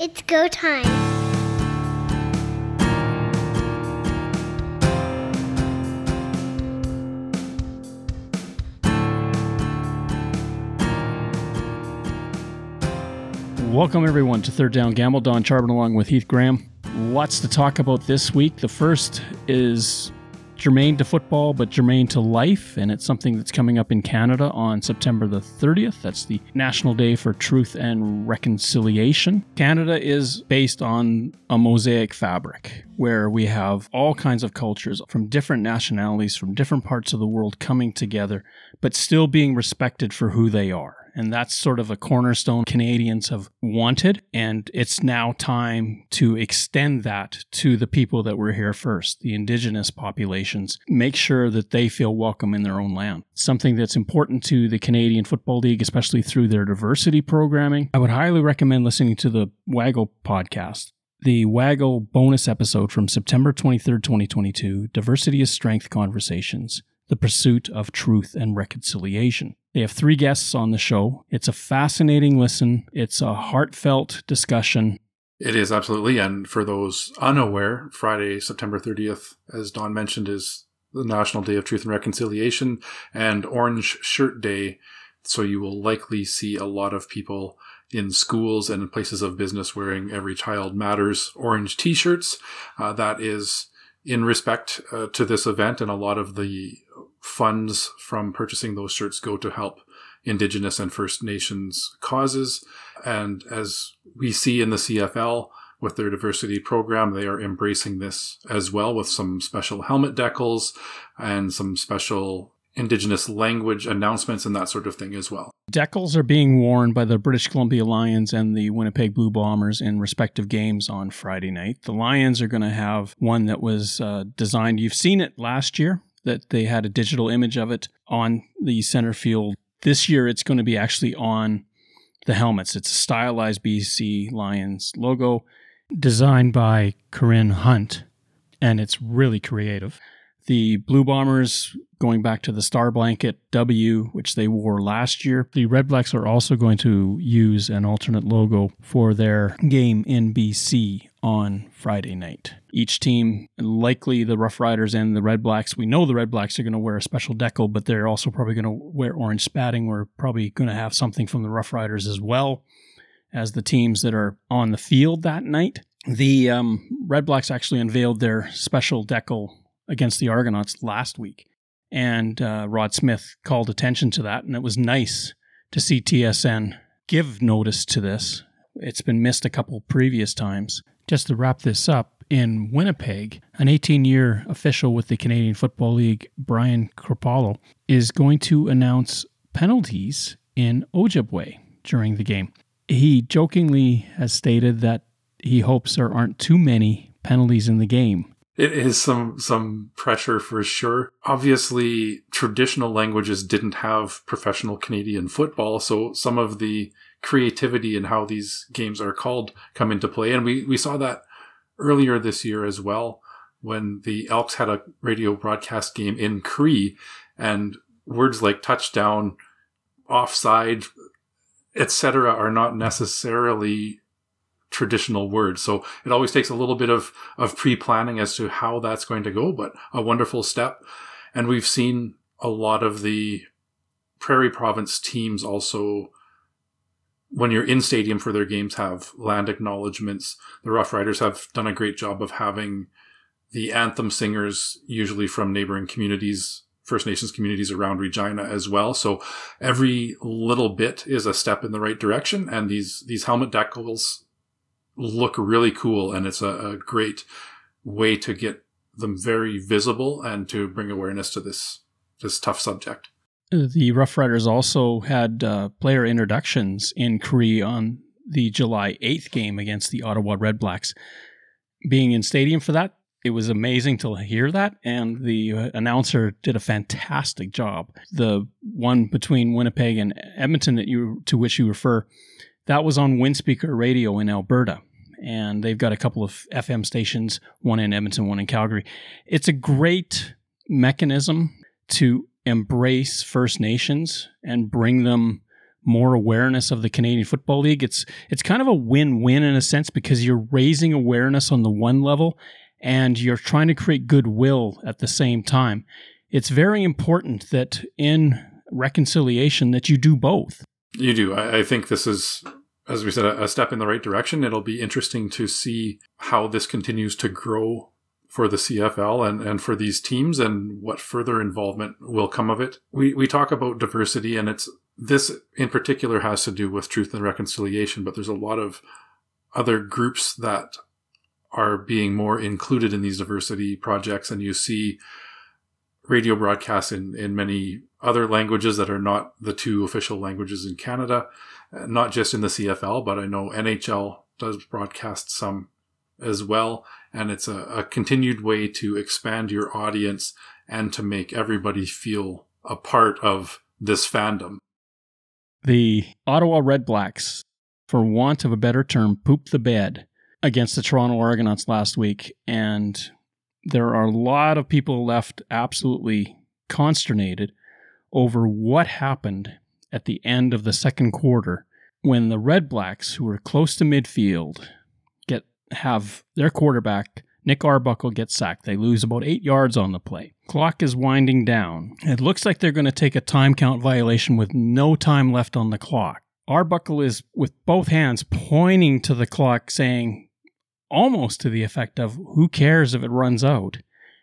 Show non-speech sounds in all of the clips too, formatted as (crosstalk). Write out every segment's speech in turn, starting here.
It's go time. Welcome, everyone, to Third Down Gamble. Don Charbon along with Heath Graham. Lots to talk about this week. The first is germane to football, but germane to life, and it's something that's coming up in Canada on September the 30th. That's the National Day for Truth and Reconciliation. Canada is based on a mosaic fabric where we have all kinds of cultures from different nationalities, from different parts of the world coming together, but still being respected for who they are. And that's sort of a cornerstone Canadians have wanted. And it's now time to extend that to the people that were here first, the indigenous populations. Make sure that they feel welcome in their own land. Something that's important to the Canadian Football League, especially through their diversity programming. I would highly recommend listening to the Waggle podcast the Waggle bonus episode from September 23rd, 2022 Diversity is Strength Conversations, the pursuit of truth and reconciliation. They have three guests on the show. It's a fascinating listen, it's a heartfelt discussion. It is absolutely. And for those unaware, Friday, September 30th, as Don mentioned, is the National Day of Truth and Reconciliation and Orange Shirt Day. So you will likely see a lot of people in schools and in places of business wearing Every Child Matters orange t shirts. Uh, that is in respect uh, to this event, and a lot of the funds from purchasing those shirts go to help Indigenous and First Nations causes. And as we see in the CFL with their diversity program, they are embracing this as well with some special helmet decals and some special Indigenous language announcements and that sort of thing as well. Decals are being worn by the British Columbia Lions and the Winnipeg Blue Bombers in respective games on Friday night. The Lions are going to have one that was uh, designed, you've seen it last year that they had a digital image of it on the center field. This year, it's going to be actually on the helmets. It's a stylized BC Lions logo designed by Corrine Hunt, and it's really creative. The Blue Bombers going back to the Star Blanket W, which they wore last year. The Red Blacks are also going to use an alternate logo for their game in BC on Friday night. Each team, likely the Rough Riders and the Red Blacks, we know the Red Blacks are going to wear a special decal, but they're also probably going to wear orange spatting. We're probably going to have something from the Rough Riders as well as the teams that are on the field that night. The um, Red Blacks actually unveiled their special decal against the Argonauts last week. And uh, Rod Smith called attention to that, and it was nice to see TSN give notice to this. It's been missed a couple previous times. Just to wrap this up, in Winnipeg, an 18 year official with the Canadian Football League, Brian Cropolo, is going to announce penalties in Ojibwe during the game. He jokingly has stated that he hopes there aren't too many penalties in the game it is some some pressure for sure. Obviously, traditional languages didn't have professional Canadian football, so some of the creativity and how these games are called come into play, and we we saw that earlier this year as well when the Elks had a radio broadcast game in Cree, and words like touchdown, offside, etc., are not necessarily traditional words. So it always takes a little bit of, of pre-planning as to how that's going to go, but a wonderful step. And we've seen a lot of the Prairie Province teams also, when you're in stadium for their games, have land acknowledgements. The Rough Riders have done a great job of having the anthem singers, usually from neighboring communities, First Nations communities around Regina as well. So every little bit is a step in the right direction. And these, these helmet decals look really cool and it's a, a great way to get them very visible and to bring awareness to this this tough subject. The Rough Riders also had uh, player introductions in Cree on the July 8th game against the Ottawa Red Blacks. Being in stadium for that, it was amazing to hear that, and the uh, announcer did a fantastic job. The one between Winnipeg and Edmonton that you to which you refer, that was on Windspeaker Radio in Alberta and they've got a couple of FM stations, one in Edmonton, one in Calgary. It's a great mechanism to embrace First Nations and bring them more awareness of the Canadian Football League. It's it's kind of a win-win in a sense because you're raising awareness on the one level and you're trying to create goodwill at the same time. It's very important that in reconciliation that you do both. You do. I, I think this is as we said, a, a step in the right direction. It'll be interesting to see how this continues to grow for the CFL and, and for these teams and what further involvement will come of it. We, we talk about diversity and it's this in particular has to do with truth and reconciliation, but there's a lot of other groups that are being more included in these diversity projects. And you see radio broadcasts in, in many other languages that are not the two official languages in Canada, not just in the CFL, but I know NHL does broadcast some as well. And it's a, a continued way to expand your audience and to make everybody feel a part of this fandom. The Ottawa Red Blacks, for want of a better term, pooped the bed against the Toronto Argonauts last week. And there are a lot of people left absolutely consternated over what happened at the end of the second quarter when the Red Blacks, who were close to midfield, have their quarterback Nick Arbuckle gets sacked. They lose about eight yards on the play. Clock is winding down. It looks like they're going to take a time count violation with no time left on the clock. Arbuckle is with both hands pointing to the clock, saying almost to the effect of, Who cares if it runs out?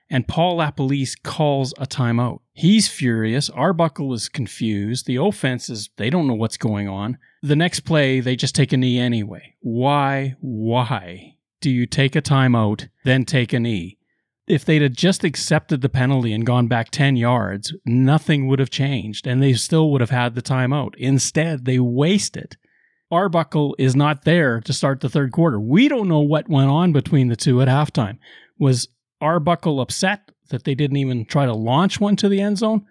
and Paul LaPolice calls a timeout. He's furious. Arbuckle is confused. The offense is, they don't know what's going on. The next play, they just take a knee anyway. Why, why do you take a timeout, then take a knee? If they'd have just accepted the penalty and gone back 10 yards, nothing would have changed and they still would have had the timeout. Instead, they waste it. Arbuckle is not there to start the third quarter. We don't know what went on between the two at halftime. Was Arbuckle upset that they didn't even try to launch one to the end zone?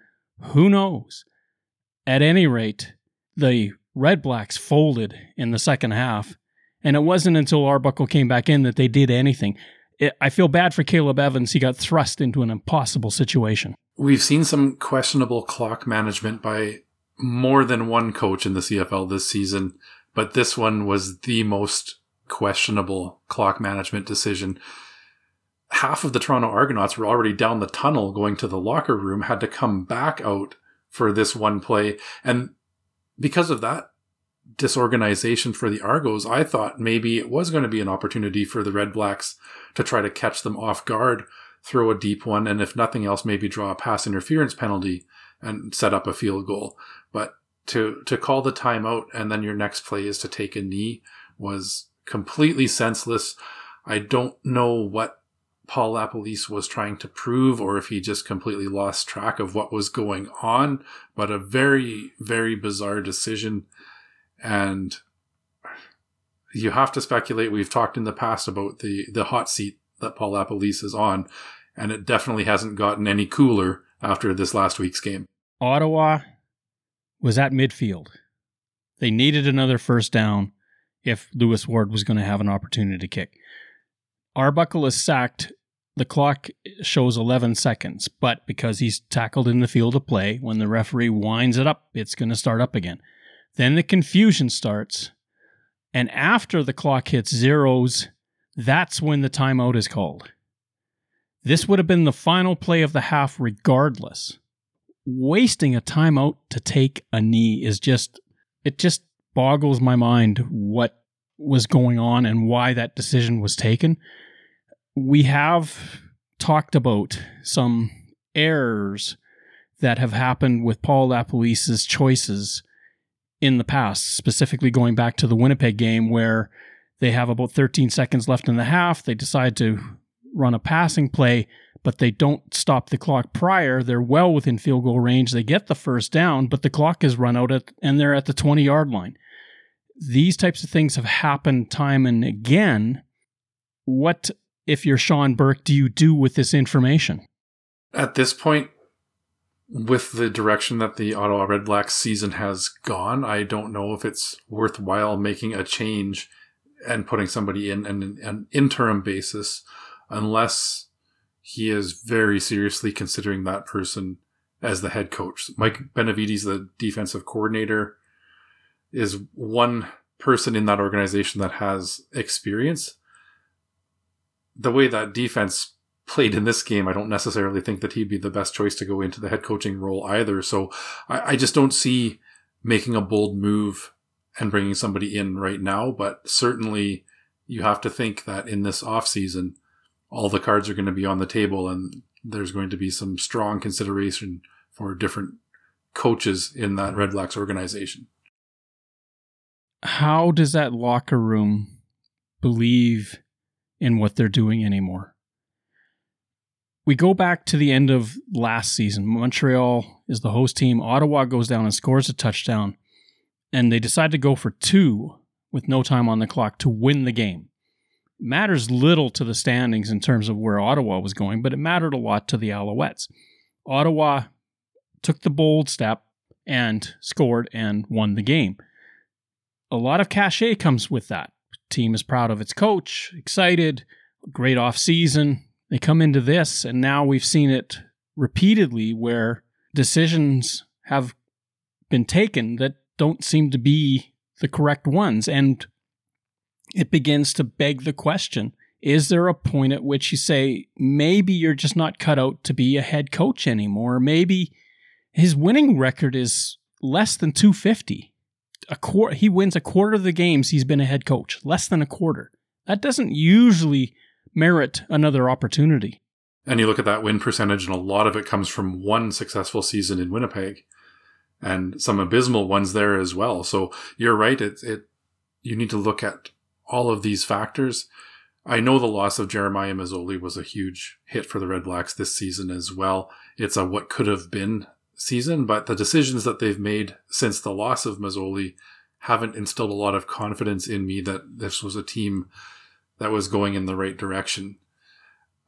Who knows? At any rate, the Red Blacks folded in the second half, and it wasn't until Arbuckle came back in that they did anything. It, I feel bad for Caleb Evans. He got thrust into an impossible situation. We've seen some questionable clock management by more than one coach in the CFL this season, but this one was the most questionable clock management decision half of the Toronto Argonauts were already down the tunnel going to the locker room, had to come back out for this one play. And because of that disorganization for the Argos, I thought maybe it was going to be an opportunity for the Red Blacks to try to catch them off guard, throw a deep one, and if nothing else, maybe draw a pass interference penalty and set up a field goal. But to to call the timeout and then your next play is to take a knee was completely senseless. I don't know what Paul LaPolice was trying to prove or if he just completely lost track of what was going on. But a very, very bizarre decision. And you have to speculate. We've talked in the past about the, the hot seat that Paul LaPolice is on, and it definitely hasn't gotten any cooler after this last week's game. Ottawa was at midfield. They needed another first down if Lewis Ward was going to have an opportunity to kick. Arbuckle is sacked. The clock shows 11 seconds, but because he's tackled in the field of play, when the referee winds it up, it's going to start up again. Then the confusion starts. And after the clock hits zeros, that's when the timeout is called. This would have been the final play of the half, regardless. Wasting a timeout to take a knee is just, it just boggles my mind what was going on and why that decision was taken we have talked about some errors that have happened with Paul LaPolice's choices in the past, specifically going back to the Winnipeg game where they have about 13 seconds left in the half. They decide to run a passing play, but they don't stop the clock prior. They're well within field goal range. They get the first down, but the clock is run out at, and they're at the 20 yard line. These types of things have happened time and again. What if you're Shawn Burke, do you do with this information? At this point, with the direction that the Ottawa Red Blacks season has gone, I don't know if it's worthwhile making a change and putting somebody in an, an interim basis unless he is very seriously considering that person as the head coach. Mike Benevides, the defensive coordinator, is one person in that organization that has experience. The way that defense played in this game, I don't necessarily think that he'd be the best choice to go into the head coaching role either. So I, I just don't see making a bold move and bringing somebody in right now. But certainly you have to think that in this offseason, all the cards are going to be on the table and there's going to be some strong consideration for different coaches in that Red Blacks organization. How does that locker room believe in what they're doing anymore? We go back to the end of last season. Montreal is the host team. Ottawa goes down and scores a touchdown, and they decide to go for two with no time on the clock to win the game. Matters little to the standings in terms of where Ottawa was going, but it mattered a lot to the Alouettes. Ottawa took the bold step and scored and won the game. A lot of cachet comes with that. Team is proud of its coach, excited, great off season, they come into this, and now we've seen it repeatedly where decisions have been taken that don't seem to be the correct ones. And it begins to beg the question is there a point at which you say, maybe you're just not cut out to be a head coach anymore? Maybe his winning record is less than 250. A quarter, he wins a quarter of the games he's been a head coach, less than a quarter. That doesn't usually merit another opportunity. And you look at that win percentage, and a lot of it comes from one successful season in Winnipeg, and some abysmal ones there as well. So you're right. It it you need to look at all of these factors. I know the loss of Jeremiah Masoli was a huge hit for the Red Blacks this season as well. It's a what could have been season, but the decisions that they've made since the loss of Mazzoli haven't instilled a lot of confidence in me that this was a team that was going in the right direction.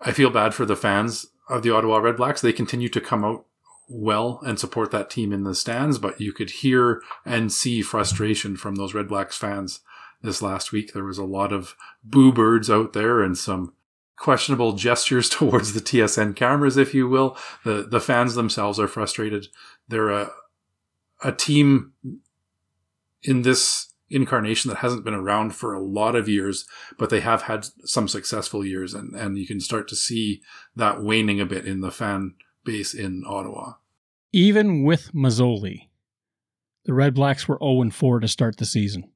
I feel bad for the fans of the Ottawa Red Blacks. They continue to come out well and support that team in the stands, but you could hear and see frustration from those Red Blacks fans this last week. There was a lot of boo birds out there and some questionable gestures (laughs) towards the TSN cameras, if you will. The the fans themselves are frustrated. They're a a team in this incarnation that hasn't been around for a lot of years, but they have had some successful years, and, and you can start to see that waning a bit in the fan base in Ottawa. Even with Masoli, the Red Blacks were 0 4 to start the season.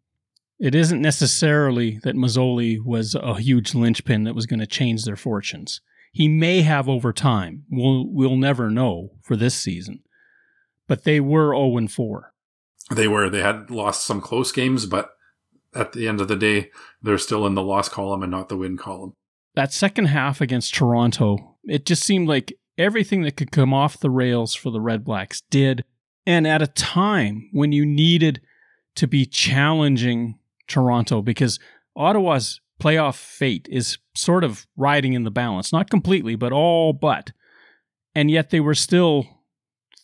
It isn't necessarily that Masoli was a huge linchpin that was going to change their fortunes. He may have over time. We'll, we'll never know for this season. But they were 0 4 they were. They had lost some close games, but at the end of the day, they're still in the loss column and not the win column. That second half against Toronto, it just seemed like everything that could come off the rails for the Red Blacks did. And at a time when you needed to be challenging Toronto because Ottawa's playoff fate is sort of riding in the balance, not completely, but all but. And yet they were still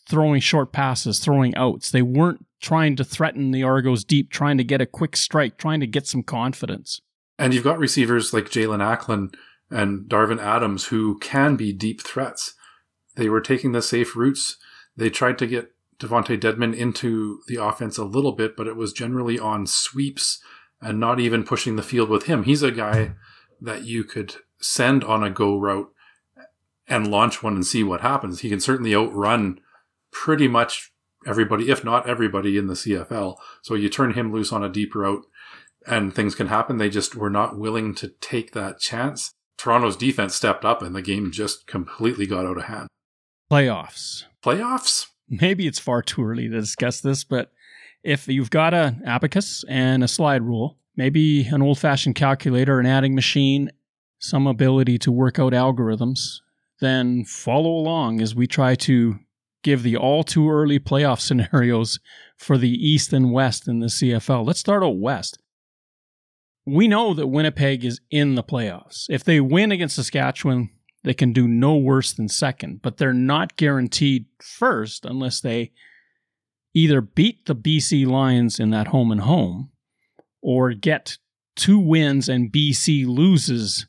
throwing short passes, throwing outs. They weren't trying to threaten the Argos deep, trying to get a quick strike, trying to get some confidence. And you've got receivers like Jaelon Acklin and Darvin Adams who can be deep threats. They were taking the safe routes. They tried to get DeVonte Dedmon into the offense a little bit, but it was generally on sweeps and not even pushing the field with him. He's a guy that you could send on a go route and launch one and see what happens. He can certainly outrun pretty much everybody, if not everybody in the CFL. So you turn him loose on a deep route and things can happen. They just were not willing to take that chance. Toronto's defense stepped up and the game just completely got out of hand. Playoffs. Playoffs? Maybe it's far too early to discuss this, but if you've got an abacus and a slide rule, maybe an old fashioned calculator, an adding machine, some ability to work out algorithms, then follow along as we try to give the all too early playoff (laughs) scenarios for the East and West in the CFL. Let's start out West. We know that Winnipeg is in the playoffs. If they win against Saskatchewan, they can do no worse than second, but they're not guaranteed first unless they either beat the BC Lions in that home and home or get two wins and BC loses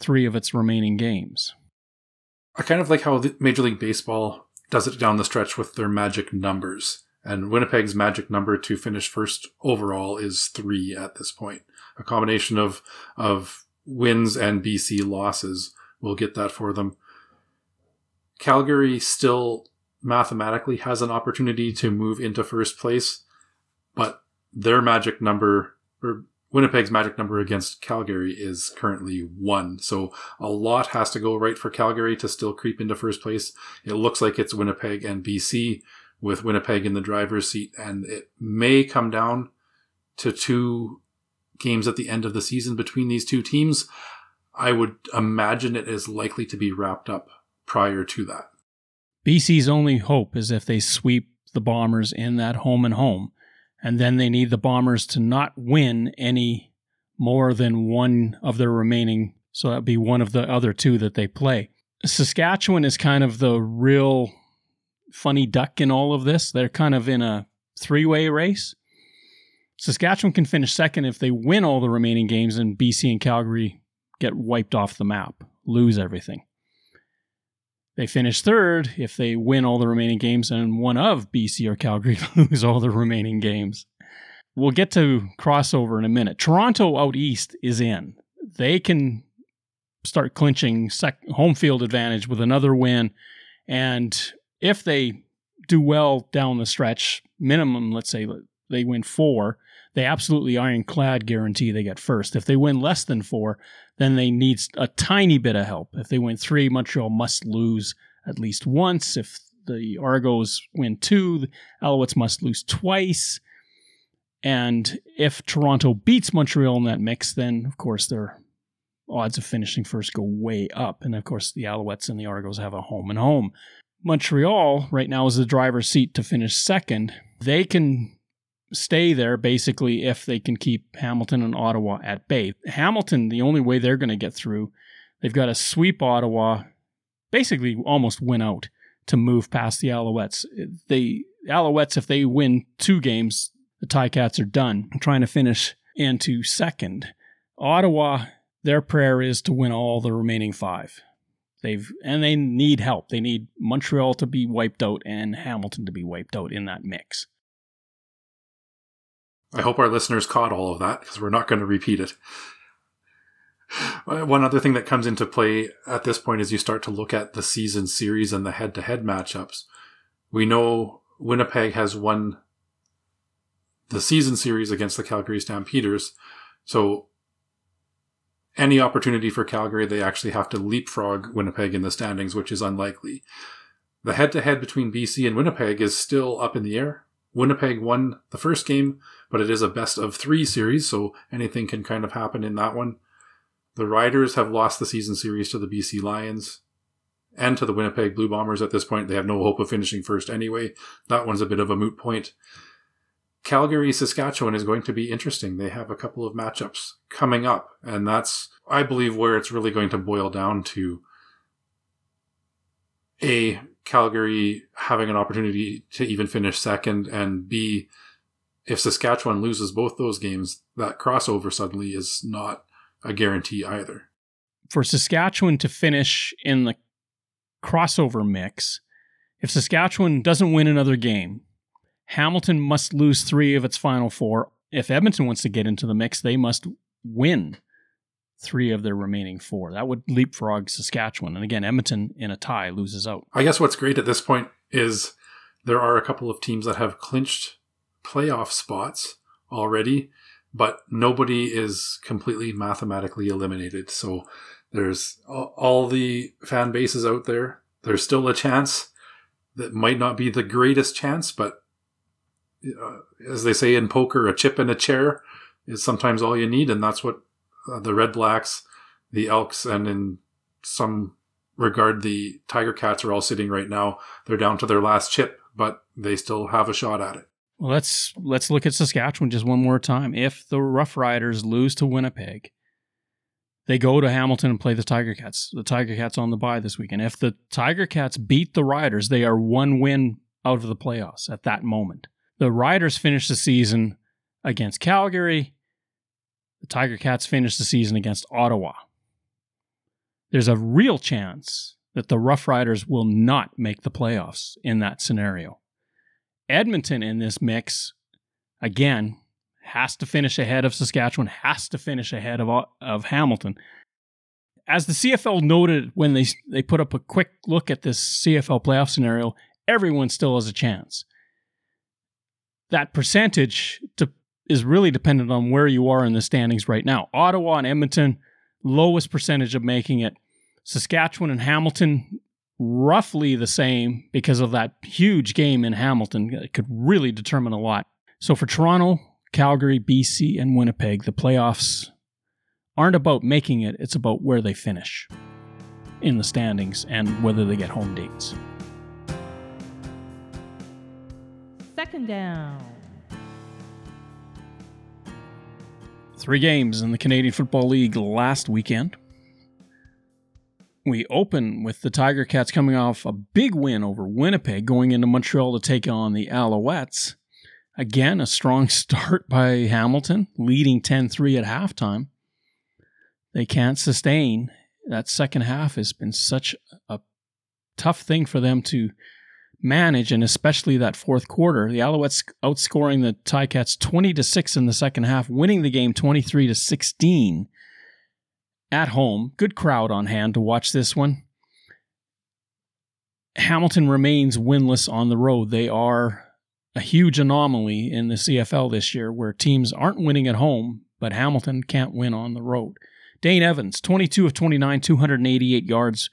three of its remaining games. I kind of like how Major League Baseball does it down the stretch with their magic numbers. And Winnipeg's magic number to finish first overall is three at this point. A combination of, of wins and BC losses will get that for them. Calgary still mathematically has an opportunity to move into first place, but their magic number, or Winnipeg's magic number against Calgary is currently one. So a lot has to go right for Calgary to still creep into first place. It looks like it's Winnipeg and BC with Winnipeg in the driver's seat, and it may come down to two games at the end of the season between these two teams. I would imagine it is likely to be wrapped up prior to that. BC's only hope is if they sweep the Bombers in that home and home, and then they need the Bombers to not win any more than one of their remaining. So that'd be one of the other two that they play. Saskatchewan is kind of the real funny duck in all of this. They're kind of in a three way race. Saskatchewan can finish second if they win all the remaining games, and BC and Calgary get wiped off the map, lose everything. They finish third if they win all the remaining games, and one of BC or Calgary (laughs) lose all the remaining games. We'll get to crossover in a minute. Toronto out east is in. They can start clinching sec- home field advantage with another win. And if they do well down the stretch, minimum, let's say they win four, they absolutely ironclad guarantee they get first. If they win less than four, then they need a tiny bit of help. If they win three, Montreal must lose at least once. If the Argos win two, the Alouettes must lose twice. And if Toronto beats Montreal in that mix, then of course their odds of finishing first go way up. And of course, the Alouettes and the Argos have a home and home. Montreal right now is the driver's seat to finish second. They can stay there basically if they can keep Hamilton and Ottawa at bay. Hamilton, the only way they're going to get through, they've got to sweep Ottawa, basically almost win out to move past the Alouettes. The Alouettes, if they win two games, the Ticats are done. Trying to finish into second. Ottawa, their prayer is to win all the remaining five. They've and they need help. They need Montreal to be wiped out and Hamilton to be wiped out in that mix. I hope our listeners caught all of that because we're not going to repeat it. Uh, one other thing that comes into play at this point is you start to look at the season series and the head to head matchups. We know Winnipeg has won the season series against the Calgary Stampeders. So any opportunity for Calgary, they actually have to leapfrog Winnipeg in the standings, which is unlikely. The head to head between BC and Winnipeg is still up in the air. Winnipeg won the first game, but it is a best of three series, so anything can kind of happen in that one. The Riders have lost the season series to the BC Lions and to the Winnipeg Blue Bombers at this point. They have no hope of finishing first anyway. That one's a bit of a moot point. Calgary, Saskatchewan is going to be interesting. They have a couple of matchups coming up, and that's, I believe, where it's really going to boil down to A, Calgary having an opportunity to even finish second, and B, if Saskatchewan loses both those games, that crossover suddenly is not a guarantee either. For Saskatchewan to finish in the crossover mix, if Saskatchewan doesn't win another game, Hamilton must lose three of its final four. If Edmonton wants to get into the mix, they must win three of their remaining four. That would leapfrog Saskatchewan. And again, Edmonton in a tie loses out. I guess what's great at this point is there are a couple of teams that have clinched playoff spots already, but nobody is completely mathematically eliminated. So there's all the fan bases out there. There's still a chance that might not be the greatest chance, but uh, as they say in poker, a chip and a chair is sometimes all you need, and that's what uh, the Red Blacks, the Elks, and in some regard, the Tiger Cats are all sitting right now. They're down to their last chip, but they still have a shot at it. Well, let's let's look at Saskatchewan just one more time. If the Rough Riders lose to Winnipeg, they go to Hamilton and play the Tiger Cats. The Tiger Cats on the bye this weekend. If the Tiger Cats beat the Riders, they are one win out of the playoffs at that moment. The Riders finish the season against Calgary. The Tiger Cats finish the season against Ottawa. There's a real chance that the Rough Riders will not make the playoffs in that scenario. Edmonton in this mix, again, has to finish ahead of Saskatchewan, has to finish ahead of, of Hamilton. As the CFL noted when they, they put up a quick look at this CFL playoff scenario, everyone still has a chance. That percentage to, is really dependent on where you are in the standings right now. Ottawa and Edmonton, lowest percentage of making it. Saskatchewan and Hamilton, roughly the same because of that huge game in Hamilton. It could really determine a lot. So for Toronto, Calgary, BC, and Winnipeg, the playoffs aren't about making it, it's about where they finish in the standings and whether they get home dates. Second down. Three games in the Canadian Football League last weekend. We open with the Tiger Cats coming off a big win over Winnipeg, going into Montreal to take on the Alouettes. Again, a strong (laughs) start by Hamilton, leading 10 3 at halftime. They can't sustain. That second half has been such a tough thing for them to manage, and especially that fourth quarter. The Alouettes outscoring the Ticats 20 to 6 in the second half, winning the game 23 to 16 at home. Good crowd on hand to watch this one. Hamilton remains winless on the road. They are a huge anomaly in the CFL this year where teams aren't winning at home, but Hamilton can't win on the road. Dane Evans, 22 of 29, 288 yards.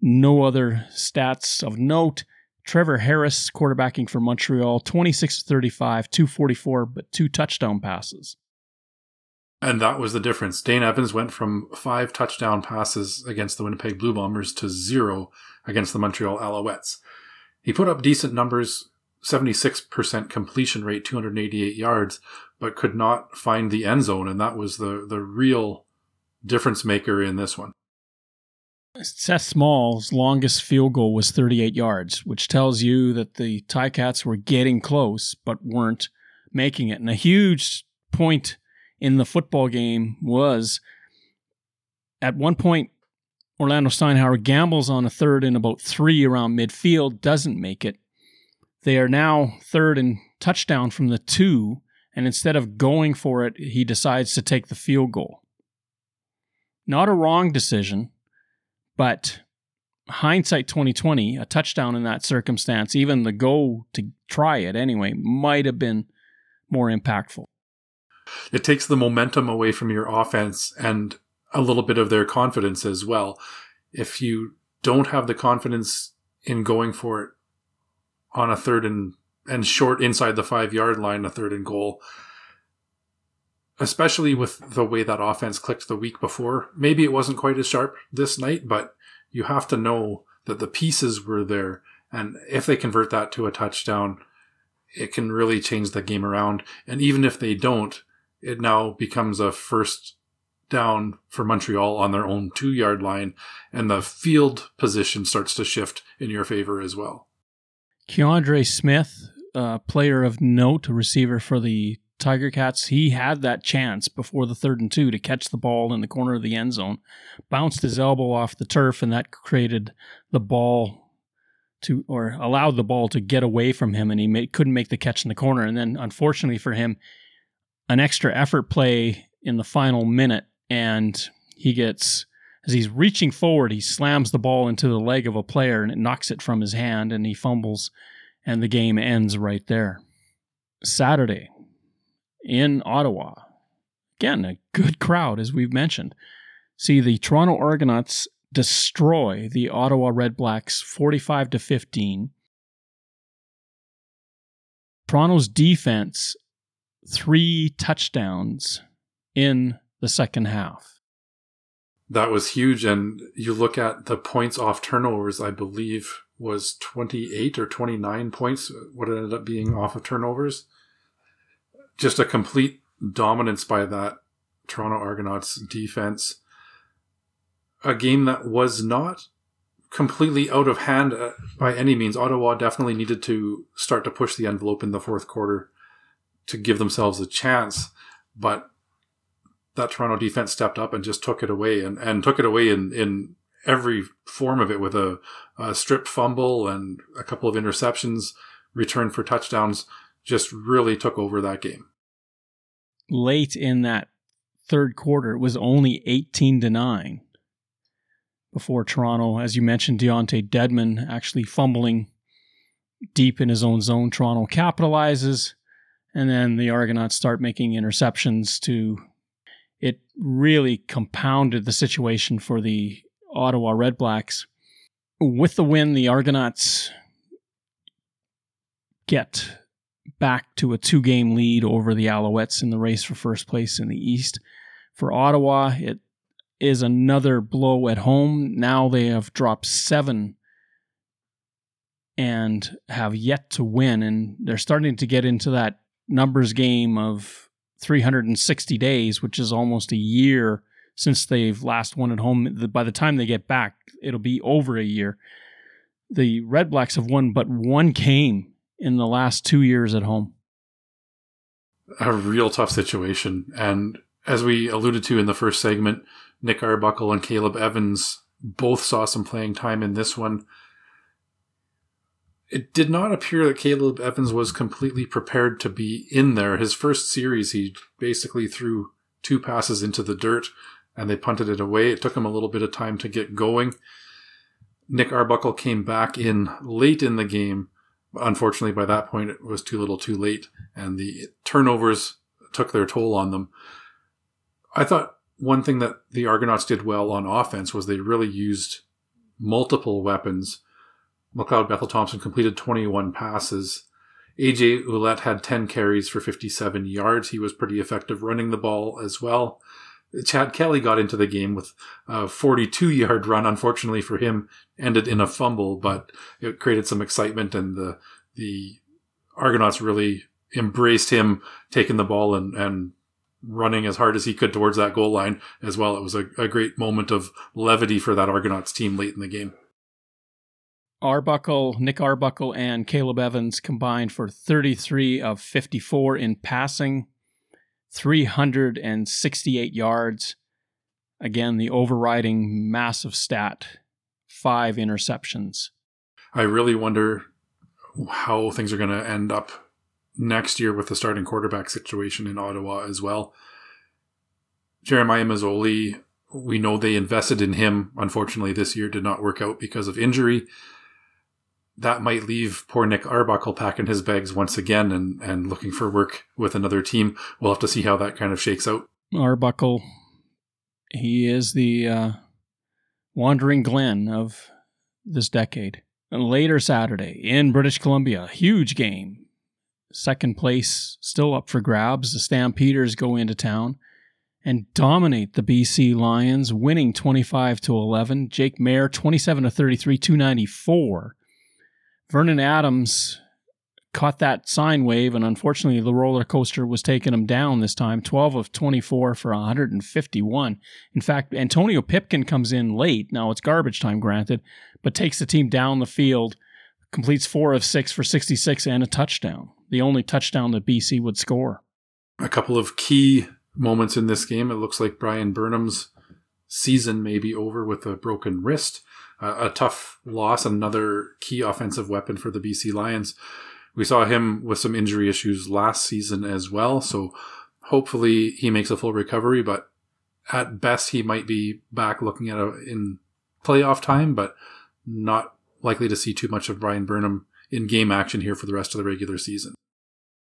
No other stats of note. Trevor Harris, quarterbacking for Montreal, 26 35, 244, but two touchdown passes. And that was the difference. Dane Evans went from five touchdown passes against the Winnipeg Blue Bombers to zero against the Montreal Alouettes. He put up decent numbers 76% completion rate, 288 yards, but could not find the end zone. And that was the, the real difference maker in this one. Seth Small's longest field goal was 38 yards, which tells you that the Ticats were getting close but weren't making it. And a huge point in the football game was at one point, Orlando Steinauer gambles on a third and about three around midfield, doesn't make it. They are now third and touchdown from the two, and instead of going for it, he decides to take the field goal. Not a wrong decision, but hindsight 2020, a touchdown in that circumstance, even the go to try it anyway, might have been more impactful. It takes the momentum away from your offense and a little bit of their confidence as well. If you don't have the confidence in going for it on a third and and short inside the five yard line, a third and goal, especially with the way that offense clicked the week before. Maybe it wasn't quite as sharp this night, but you have to know that the pieces were there. And if they convert that to a touchdown, it can really change the game around. And even if they don't, it now becomes a first down for Montreal on their own two yard line, and the field position starts to shift in your favor as well. Kiondré Smith, uh, player of note, a receiver for the Tiger Cats, he had that chance before the third and two to catch the ball in the corner of the end zone, bounced his elbow off the turf, and that created the ball to or allowed the ball to get away from him, and he made, couldn't make the catch in the corner. And then, unfortunately for him, an extra effort play in the final minute, and he gets as he's reaching forward, he slams the ball into the leg of a player and it knocks it from his hand, and he fumbles, and the game ends right there. Saturday in Ottawa, again a good crowd as we've mentioned. See the Toronto Argonauts destroy the Ottawa Red Blacks 45 to 15. Toronto's defense three touchdowns in the second half. That was huge. And you look at the points off turnovers, I believe was 28 or 29 points, what it ended up being off of turnovers. Just a complete dominance by that Toronto Argonauts defense. A game that was not completely out of hand uh, by any means. Ottawa definitely needed to start to push the envelope in the fourth quarter to give themselves a chance. But that Toronto defense stepped up and just took it away and, and took it away in, in every form of it with a, a stripped fumble and a couple of interceptions, return for touchdowns just really took over that game. Late in that third quarter, it was only 18 to 9 before Toronto, as you mentioned, DeVonte Dedmon actually fumbling deep in his own zone. Toronto capitalizes, and then the Argonauts start making interceptions to. It really compounded the situation for the Ottawa Redblacks. With the win, the Argonauts get back to a two game lead over the Alouettes in the race for first place in the East. For Ottawa, it is another blow at home. Now they have dropped seven and have yet to win. And they're starting to get into that numbers game of 360 days, which is almost a year since they've last won at home. By the time they get back, it'll be over a year. The Red Blacks have won but one game in the last two years at home. A real tough situation. And as we alluded to in the first segment, Nick Arbuckle and Caleb Evans both saw some playing time in this one. It did not appear that Caleb Evans was completely prepared to be in there. His first series, he basically threw two passes into the dirt and they punted it away. It took him a little bit of time to get going. Nick Arbuckle came back in late in the game. Unfortunately, by that point, it was too little too late, and the turnovers took their toll on them. I thought one thing that the Argonauts did well on offense was they really used multiple weapons. McLeod Bethel Thompson completed 21 passes. AJ Ouellette had 10 carries for 57 yards. He was pretty effective running the ball as well. Chad Kelly got into the game with a 42 yard run. Unfortunately for him, ended in a fumble, but it created some excitement and the, the Argonauts really embraced him taking the ball and, and running as hard as he could towards that goal line as well. It was a, a great moment of levity for that Argonauts team late in the game. Arbuckle, Nick Arbuckle, and Caleb Evans combined for 33 of 54 in passing, 368 yards. Again, the overriding massive stat five interceptions. I really wonder how things are going to end up next year with the starting quarterback situation in Ottawa as well. Jeremiah Masoli, we know they invested in him. Unfortunately, this year did not work out because of injury. That might leave poor Nick Arbuckle packing his bags once again and, and looking for work with another team. We'll have to see how that kind of shakes out. Arbuckle, he is the uh, wandering Glen of this decade. Later Saturday in British Columbia, huge game second place still up for grabs. The Stampeders go into town and dominate the BC Lions, winning 25 to 11. Jake Maier 27 to 33, 294. Vernon Adams caught that sine wave, and unfortunately, the roller coaster was taking him down this time 12 of 24 for 151. In fact, Antonio Pipkin comes in late. Now it's garbage time, granted, but takes the team down the field, completes four of six for 66 and a touchdown the only touchdown that BC would score. A couple of key moments in this game. It looks like Bryan Burnham's season may be over with a broken wrist. Uh, a tough loss, another key offensive weapon for the BC Lions. We saw him with some injury issues last season as well, so hopefully he makes a full recovery, but at best he might be back looking at a, in playoff time, but not likely to see too much of Bryan Burnham in game action here for the rest of the regular season.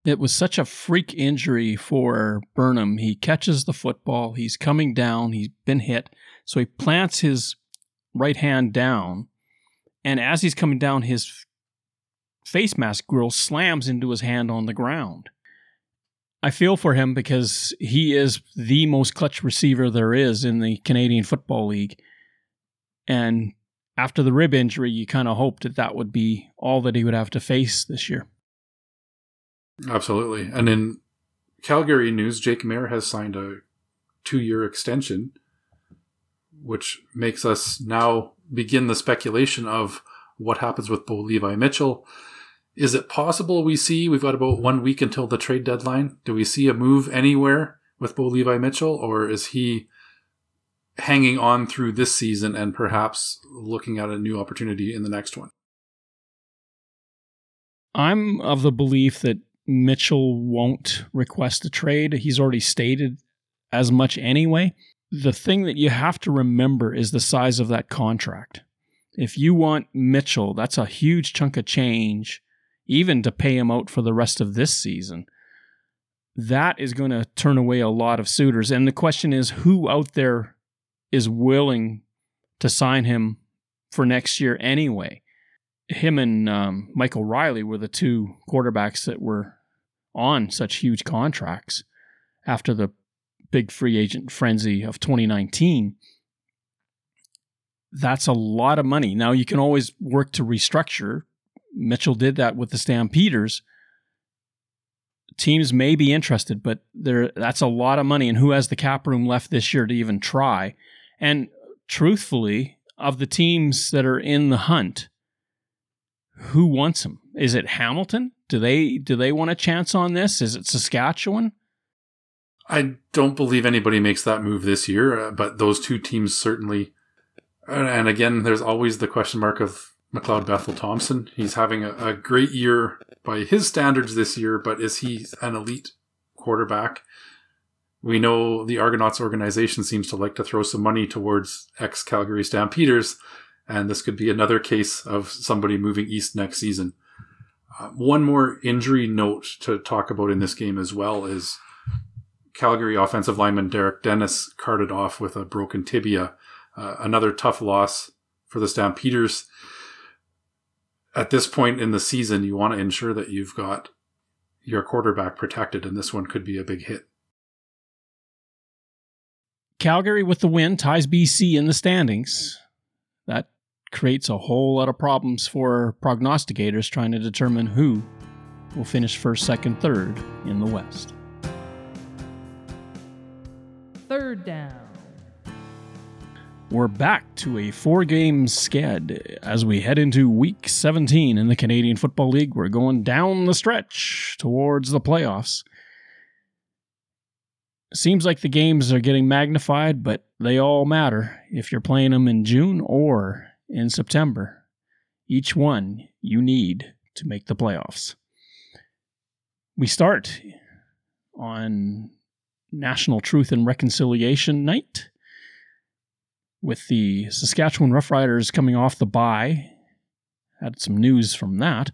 It was such a freak injury for Burnham. He catches the football, he's coming down, he's been hit, so he plants his right hand down, and as he's coming down, his face mask grill slams into his hand on the ground. I feel for him because he is the most clutch receiver there is in the Canadian Football League. And after the rib injury, you kind of hoped that that would be all that he would have to face this year. Absolutely. And in Calgary news, Jake Maier has signed a two year extension, which makes us now begin the speculation of what happens with Bo Levi Mitchell. Is it possible we see we've got about one week until the trade deadline? Do we see a move anywhere with Bo Levi Mitchell, or is he hanging on through this season and perhaps looking at a new opportunity in the next one. I'm of the belief that Mitchell won't request a trade. He's already stated as much anyway. The thing that you have to remember is the size of that contract. If you want Mitchell, that's a huge chunk of change, even to pay him out for the rest of this season. That is going to turn away a lot of suitors. And the question is who out there is willing to sign him for next year anyway? Him and um, Michael Reilly were the two quarterbacks that were on such huge contracts after the big free agent frenzy of 2019 that's a lot of money. Now you can always work to restructure. Mitchell did that with the Stampeders. Teams may be interested, but there that's a lot of money and who has the cap room left this year to even try? And truthfully, of the teams that are in the hunt, who wants him? Is it Hamilton? Do they do they want a chance on this? Is it Saskatchewan? I don't believe anybody makes that move this year, uh, but those two teams certainly and again, there's always the question mark of McLeod Bethel Thompson. He's having a, a, great year by his standards this year, but is he an elite quarterback? We know the Argonauts organization seems to like to throw some money towards ex Calgary Stampeders, and this could be another case of somebody moving east next season. Uh, one more injury note to talk about in this game as well is Calgary offensive lineman Derek Dennis carted off with a broken tibia uh, another tough loss for the Stampeders. At this point in the season, you want to ensure that you've got your quarterback protected, and this one could be a big hit. Calgary with the win ties BC in the standings. That creates a whole lot of problems for prognosticators trying to determine who will finish first, second, third in the West. Third down. We're back to a four game sked as we head into week 17 in the Canadian Football League. We're going down the stretch towards the playoffs. Seems like the games are getting magnified, but they all matter if you're playing them in June or in September. Each one you need to make the playoffs. We start on National Truth and Reconciliation Night with the Saskatchewan Roughriders coming off the bye. Had some news from that.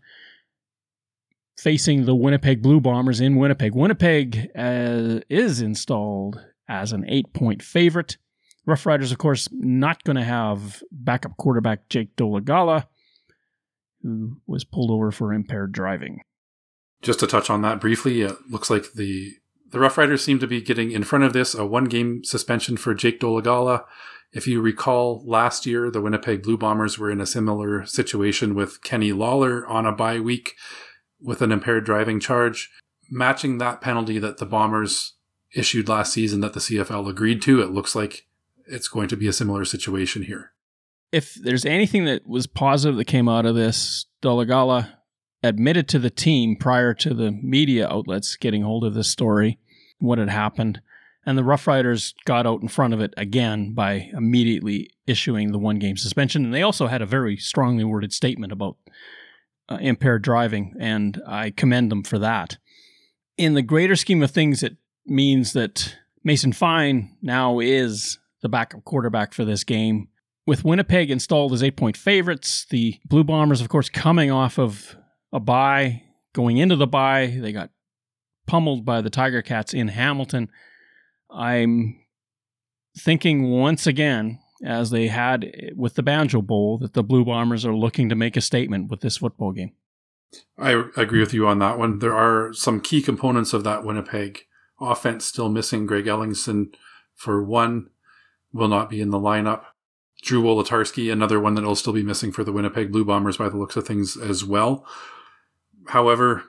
Facing the Winnipeg Blue Bombers in Winnipeg. Winnipeg uh, is installed as an eight point favorite. Roughriders, of course, not going to have backup quarterback Jake Dolegala, who was pulled over for impaired driving. Just to touch on that briefly, it looks like the the Rough Riders seem to be getting in front of this. A one game suspension for Jake Dolegala if you recall, last year, the Winnipeg Blue Bombers were in a similar situation with Kenny Lawler on a bye week with an impaired driving charge. Matching that penalty that the Bombers issued last season that the CFL agreed to, it looks like it's going to be a similar situation here. If there's anything that was positive that came out of this, Dolegala admitted to the team prior to the media outlets getting hold of this story, what had happened. And the Rough Riders got out in front of it again by immediately issuing the one game suspension. And they also had a very strongly worded statement about uh, impaired driving, and I commend them for that. In the greater scheme of things, it means that Mason Fine now is the backup quarterback for this game. With Winnipeg installed as eight point favorites, the Blue Bombers, of course, coming off of a bye, going into the bye, they got pummeled by the Tiger Cats in Hamilton. I'm thinking once again, as they had with the Banjo Bowl, that the Blue Bombers are looking to make a statement with this football game. I agree with you on that one. There are some key components of that Winnipeg offense still missing. Greg Ellingson, for one, will not be in the lineup. Drew Wolitarsky, another one that will still be missing for the Winnipeg Blue Bombers by the looks of things as well. However,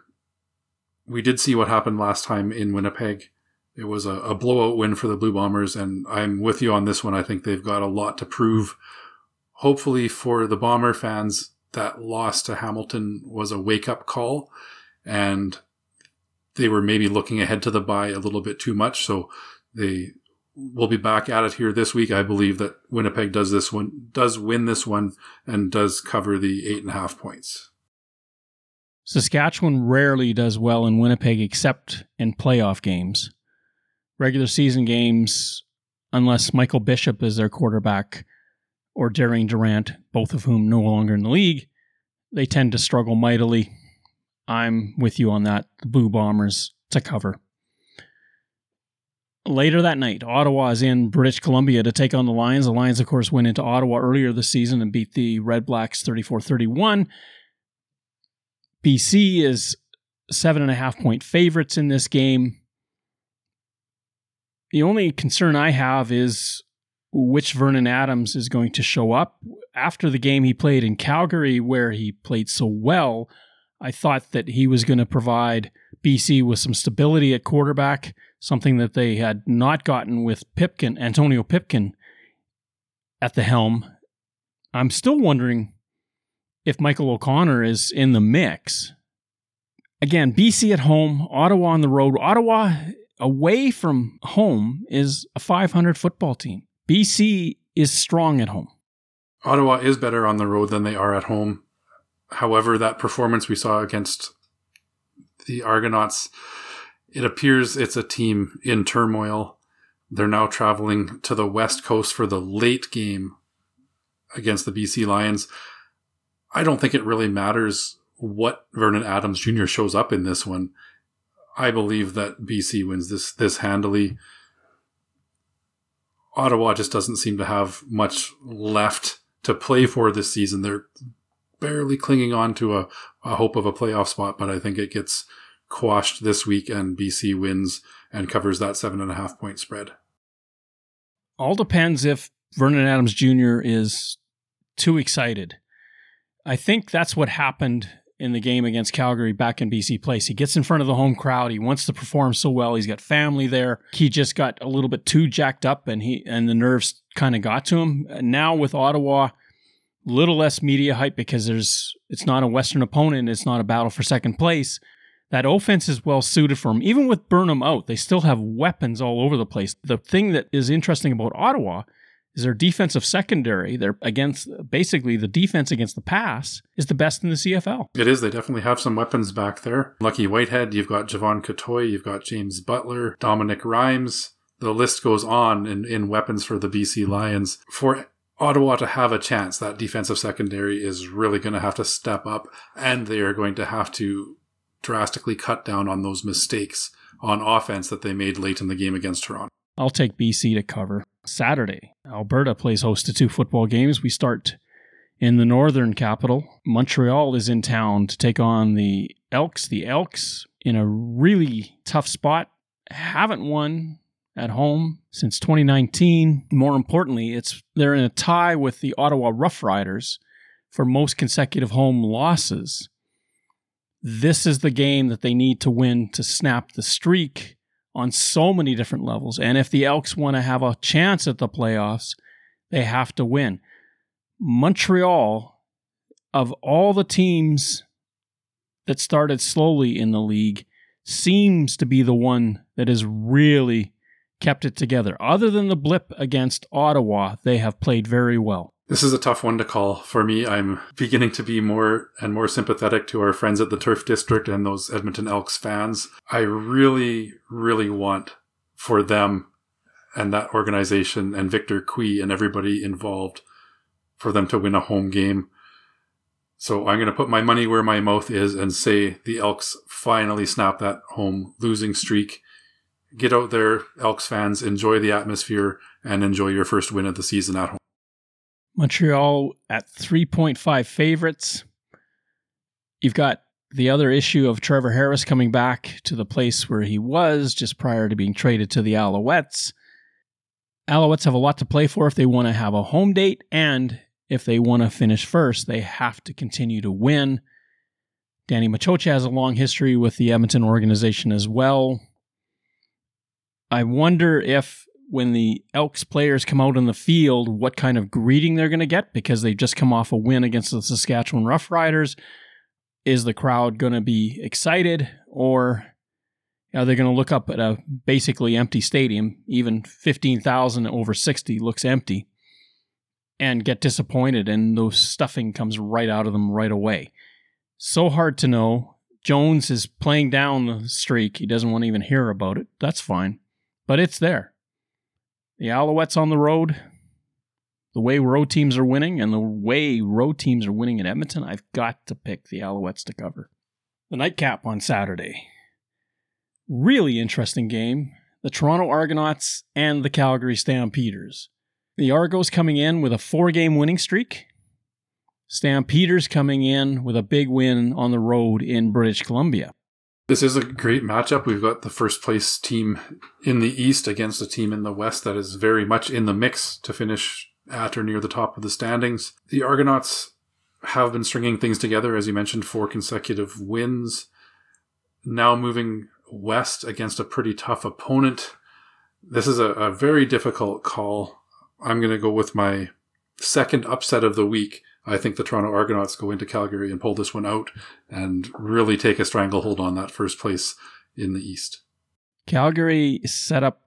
we did see what happened last time in Winnipeg it was a, a, blowout win for the Blue Bombers, and I'm with you on this one. I think they've got a lot to prove. Hopefully, for the Bomber fans, that loss to Hamilton was a wake up call, and they were maybe looking ahead to the bye a little bit too much. So they will be back at it here this week. I believe that Winnipeg does this one, does win this one, and does cover the eight and a half points. Saskatchewan rarely does well in Winnipeg except in playoff games. Regular season games, unless Michael Bishop is their quarterback or Darian Durant, both of whom no longer in the league, they tend to struggle mightily. I'm with you on that. The Blue Bombers to cover. Later that night, Ottawa is in British Columbia to take on the Lions. The Lions, of course, went into Ottawa earlier this season and beat the Red Blacks 34 31. BC is seven and a half point favorites in this game. The only concern I have is which Vernon Adams is going to show up. After the game he played in Calgary, where he played so well, I thought that he was going to provide BC with some stability at quarterback, something that they had not gotten with Pipkin, Antonio Pipkin at the helm. I'm still wondering if Michael O'Connor is in the mix. Again, BC at home, Ottawa on the road. Ottawa away from home is a 500 football team. BC is strong at home. Ottawa is better on the road than they are at home. However, that performance we saw against the Argonauts, it appears it's a team in turmoil. They're now traveling to the West Coast for the late game against the BC Lions. I don't think it really matters what Vernon Adams Jr. shows up in this one. I believe that BC wins this this handily. Ottawa just doesn't seem to have much left to play for this season. They're barely clinging on to a, a hope of a playoff spot, but I think it gets quashed this week and BC wins and covers that seven and a half point spread. All depends if Vernon Adams Jr. is too excited. I think that's what happened in the game against Calgary back in BC Place. He gets in front of the home crowd. He wants to perform so well. He's got family there. He just got a little bit too jacked up and he and the nerves kind of got to him. And Now with Ottawa, little less media hype because there's it's not a Western opponent. It's not a battle for second place. That offense is well suited for him. Even with Burnham out, they still have weapons all over the place. The thing that is interesting about Ottawa is their defensive secondary. They're against basically the defense against the pass is the best in the CFL. It is. They definitely have some weapons back there. Lucky Whitehead, you've got Jevon Cottoy, you've got James Butler, Dominique Rhymes. The list goes on in, in weapons for the BC Lions. For Ottawa to have a chance, that defensive secondary is really going to have to step up and they are going to have to drastically cut down on those mistakes on offense that they made late in the game against Toronto. I'll take BC to cover. Saturday, Alberta plays host to two football games. We start in the northern capital. Montreal is in town to take on the Elks. The Elks in a really tough spot, haven't won at home since 2019. More importantly, it's they're in a tie with the Ottawa Roughriders for most consecutive home losses. This is the game that they need to win to snap the streak on so many different levels. And if the Elks want to have a chance at the playoffs, they have to win. Montreal, of all the teams that started slowly in the league, seems to be the one that has really kept it together. Other than the blip against Ottawa, they have played very well. This is a tough one to call for me. I'm beginning to be more and more sympathetic to our friends at the Turf District and those Edmonton Elks fans. I really, really want for them and that organization and Victor Cui and everybody involved for them to win a home game. So I'm going to put my money where my mouth is and say the Elks finally snap that home losing streak. Get out there, Elks fans, enjoy the atmosphere and enjoy your first win of the season at home. Montreal at 3.5 favorites. You've got the other issue of Trevor Harris coming back to the place where he was just prior to being traded to the Alouettes. Alouettes have a lot to play for if they want to have a home date, and if they want to finish first, they have to continue to win. Danny Maciocia has a long history with the Edmonton organization as well. I wonder if when the Elks players come out in the field, what kind of greeting they're going to get because they've just come off a win against the Saskatchewan Roughriders. Is the crowd going to be excited or are they going to look up at a basically empty stadium? Even 15,000 over 60 looks empty and get disappointed, and those stuffing comes right out of them right away. So hard to know. Jones is playing down the streak. He doesn't want to even hear about it. That's fine. But it's there. The Alouettes on the road, the way road teams are winning and the way road teams are winning in Edmonton, I've got to pick the Alouettes to cover. The nightcap on Saturday. Really interesting game. The Toronto Argonauts and the Calgary Stampeders. The Argos coming in with a four game winning streak. Stampeders coming in with a big win on the road in British Columbia. This is a great matchup. We've got the first place team in the East against a team in the West that is very much in the mix to finish at or near the top of the standings. The Argonauts have been stringing things together, as you mentioned, four consecutive wins. Now moving west against a pretty tough opponent. This is a, a very difficult call. I'm going to go with my second upset of the week. I think the Toronto Argonauts go into Calgary and pull this one out and really take a stranglehold on that first place in the East. Calgary is set up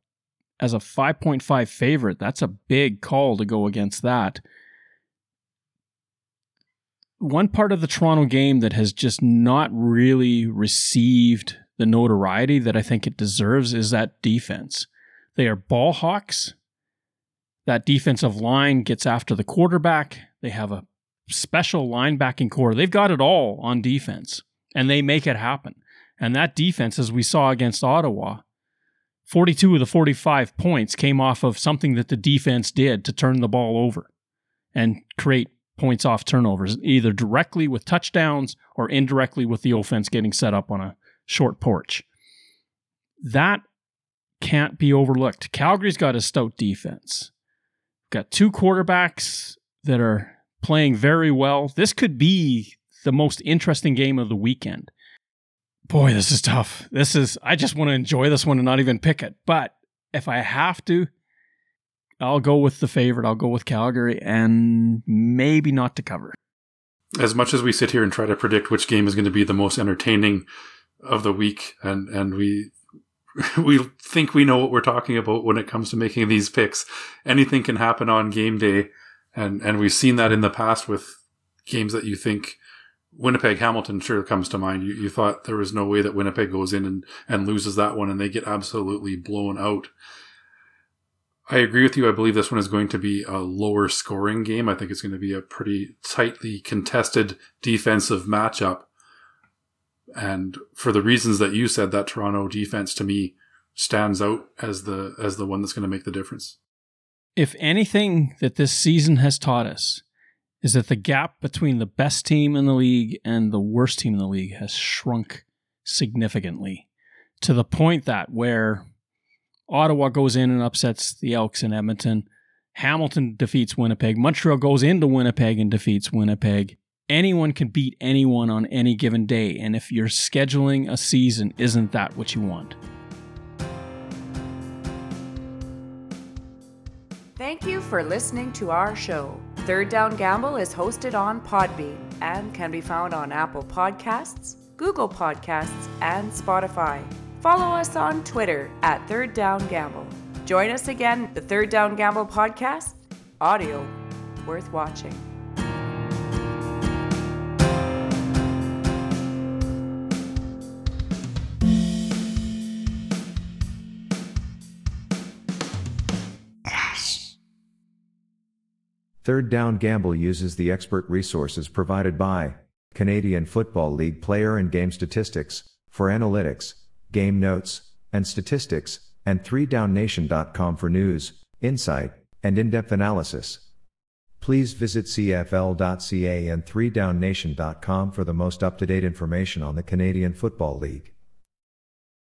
as a 5.5 favorite. That's a big call to go against that. One part of the Toronto game that has just not really received the notoriety that I think it deserves is that defense. They are ball hawks. That defensive line gets after the quarterback. They have a special linebacking corps. They've got it all on defense, and they make it happen. And that defense, as we saw against Ottawa, 42 of the 45 points came off of something that the defense did to turn the ball over and create points off turnovers, either directly with touchdowns or indirectly with the offense getting set up on a short porch. That can't be overlooked. Calgary's got a stout defense. Got two quarterbacks that are playing very well. This could be the most interesting game of the weekend boy, this is tough. This is, I just want to enjoy this one and not even pick it. But if I have to, I'll go with the favorite. I'll go with Calgary and maybe not to cover. As much as we sit here and try to predict which game is going to be the most entertaining of the week, and, and we (laughs) we think we know what we're talking about when it comes to making these picks. Anything can happen on game day, and and we've seen that in the past with games that you think Winnipeg Hamilton sure comes to mind. You, you thought there was no way that Winnipeg goes in and, and loses that one and they get absolutely blown out. I agree with you. I believe this one is going to be a lower scoring game. I think it's going to be a pretty tightly contested defensive matchup. And for the reasons that you said, that Toronto defense to me stands out as the as the one that's going to make the difference. If anything that this season has taught us is that the gap between the best team in the league and the worst team in the league has shrunk significantly to the point that where Ottawa goes in and upsets the Elks in Edmonton, Hamilton defeats Winnipeg, Montreal goes into Winnipeg and defeats Winnipeg. Anyone can beat anyone on any given day, and if you're scheduling a season, isn't that what you want? Thank you for listening to our show. Third Down Gamble is hosted on Podbean and can be found on Apple Podcasts, Google Podcasts, and Spotify. Follow us on Twitter at Third Down Gamble. Join us again, the Third Down Gamble podcast, audio worth watching. Third Down Gamble uses the expert resources provided by Canadian Football League player and game statistics for analytics, game notes, and statistics, and 3downnation.com for news, insight, and in-depth analysis. Please visit cfl.ca and 3downnation.com for the most up-to-date information on the Canadian Football League.